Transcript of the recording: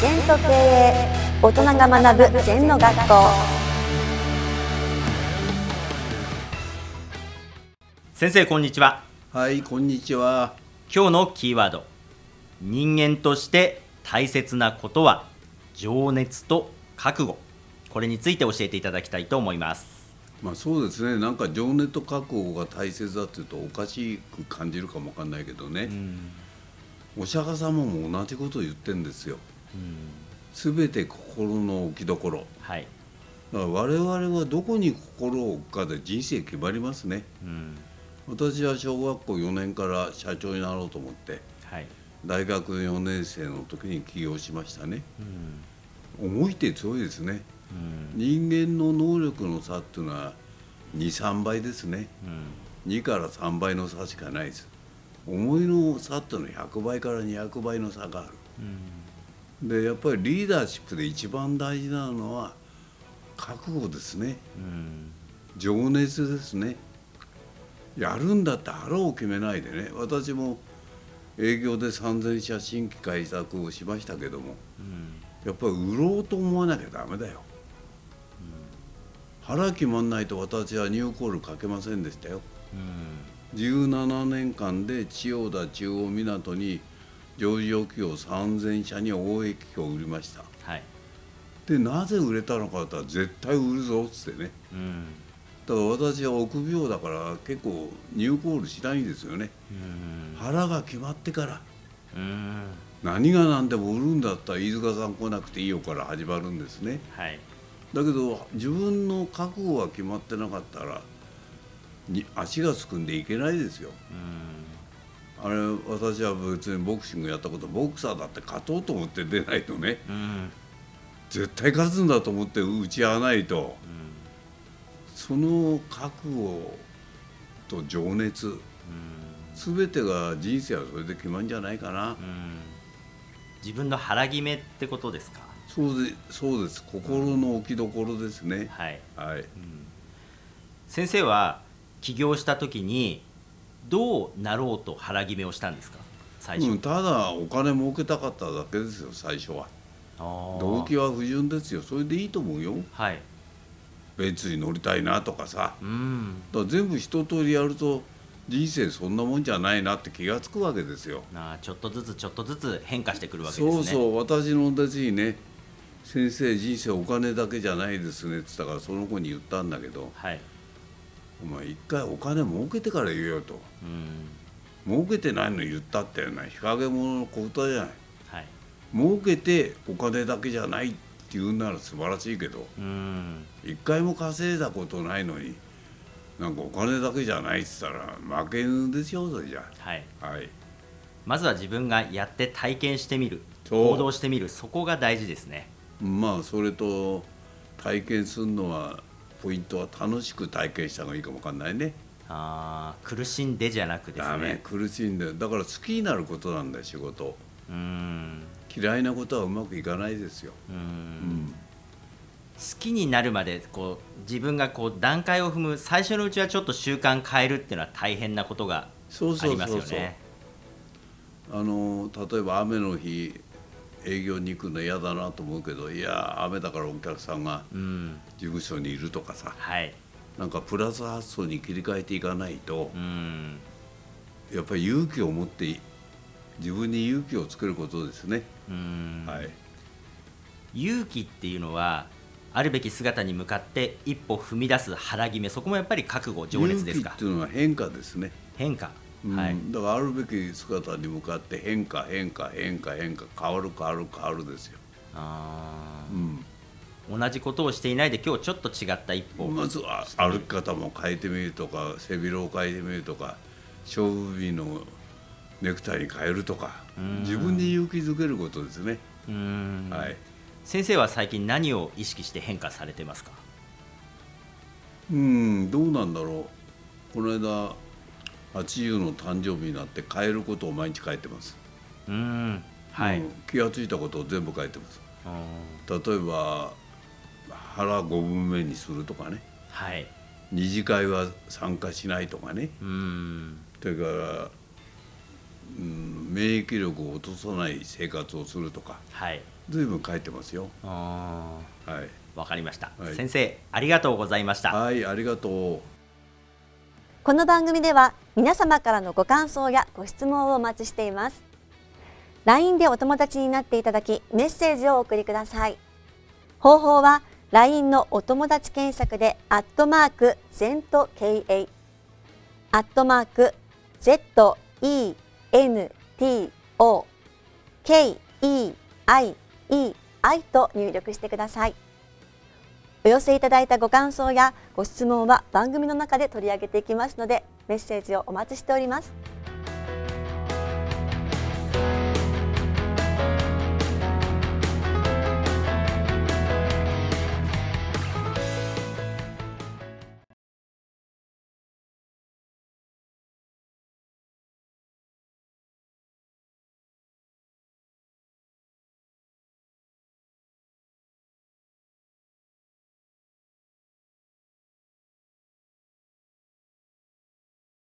全と経営大人が学ぶ全の学校。先生こんにちは。はい、こんにちは。今日のキーワード。人間として大切なことは情熱と覚悟。これについて教えていただきたいと思います。まあそうですね、なんか情熱と覚悟が大切だっていうとおかしく感じるかもわかんないけどね、お釈迦様も同じことを言ってんですよ。すべて心の置きどころ。はい、だから我々はどこに心を置くかで人生決まりますね。うん。私は小学校4年から社長になろうと思って、はい。大学4年生の時に起業しましたね。うん。思いって強いですね。うん。人間の能力の差っていうのは23倍ですね。うん。2から3倍の差しかないです。思いの差っていうのは100倍から200倍の差があるでやっぱりリーダーシップで一番大事なのは覚悟ですね。うん。情熱ですね。やるんだって腹を決めないでね。私も営業で3000社新規開拓をしましたけどもうん。やっぱり売ろうと思わなきゃダメだよ、腹決まんないと私はニューコールかけませんでしたよ。うん。17年間で千代田中央港に上場企業3000社に大駅を売りました。はい。でなぜ売れたのかって言ったら絶対売るぞっつってね。うん。だから私は臆病だから結構ニューコールしないんですよね。うん。腹が決まってから。うん。何が何でも売るんだったら飯塚さん来なくていいよから始まるんですね。はい。だけど自分の覚悟が決まってなかったらに足がすくんでいけないですよ。うんあれ私は別にボクシングやったことボクサーだって勝とうと思って出ないとね。うん。絶対勝つんだと思って打ち合わないと。その覚悟と情熱。全てが人生はそれで決まるんじゃないかな。うん。自分の腹決めってことですか？そうでそうです。心の置きどころですね。はい。はい。先生は起業した時にどうなろうと腹決めをしたんですか？最初、うん、ただお金儲けたかっただけですよ最初は。動機は不純ですよ。それでいいと思うよ。はい。ベンツに乗りたいなとかさ。うん。だ全部一通りやると人生そんなもんじゃないなって気がつくわけですよ。あーちょっとずつちょっとずつ変化してくるわけですね。そうそう私の弟子にね「先生人生お金だけじゃないですね」って言ったからその子に言ったんだけど。はい「お前一回お金儲けてから言えよ」と。うん「儲けてないのに言ったっていうのは日陰者の小歌じゃない。はい。儲けてお金だけじゃないって言うなら素晴らしいけどうん。一回も稼いだことないのになんかお金だけじゃないって言ったら負けぬですよそれじゃ。はい。はい。まずは自分がやって体験してみる。行動してみる。そこが大事ですね。まあそれと体験するのはポイントは楽しく体験した方がいいかもわかんないね。あー苦しんでじゃなくですダメね苦しいんだよだから好きになることなんだよ仕事。うん。嫌いなことはうまくいかないですよ、ううん。ん、好きになるまでこう自分がこう段階を踏む最初のうちはちょっと習慣変えるっていうのは大変なことがそうありますよね。あの例えば雨の日営業に行くの嫌だなと思うけどいや雨だからお客さんがうん、事務所にいるとかさはい、なんかプラス発想に切り替えていかないとうん、やっぱり勇気を持って自分に勇気を作ることですね、うん、はい。勇気っていうのはあるべき姿に向かって一歩踏み出す腹決めそこもやっぱり覚悟情熱ですか？勇気っていうのは変化ですね、変化、うん。はい、だからあるべき姿に向かって変化変化変化変化変わる変わる変わるですよ、あうん、ー同じことをしていないで今日ちょっと違った一歩、まずは歩き方も変えてみるとか背広を変えてみるとか勝負日のネクタイに変えるとかうん。自分に勇気づけることですね、うん。はい。先生は最近何を意識して変化されてますか？うんどうなんだろう。この間80の誕生日になって変えることを毎日書いてます、うん。はい、うん。気が付いたことを全部書いてます。あ例えば腹5分目にするとかね。ーはい。二次会は参加しないとかね。うん。それから、うん、免疫力を落とさない生活をするとか。はい。ずいぶん書いてますよ。あはい。ーわかりました、はい。先生ありがとうございました。はいありがとう。この番組では皆様からのご感想やご質問をお待ちしています。LINE でお友達になっていただきメッセージをお送りください。方法は LINE のお友達検索でアットマーク ZENTKA アットマーク ZENTO KEIEI と入力してください。お寄せいただいたご感想やご質問は番組の中で取り上げていきますのでメッセージをお待ちしております。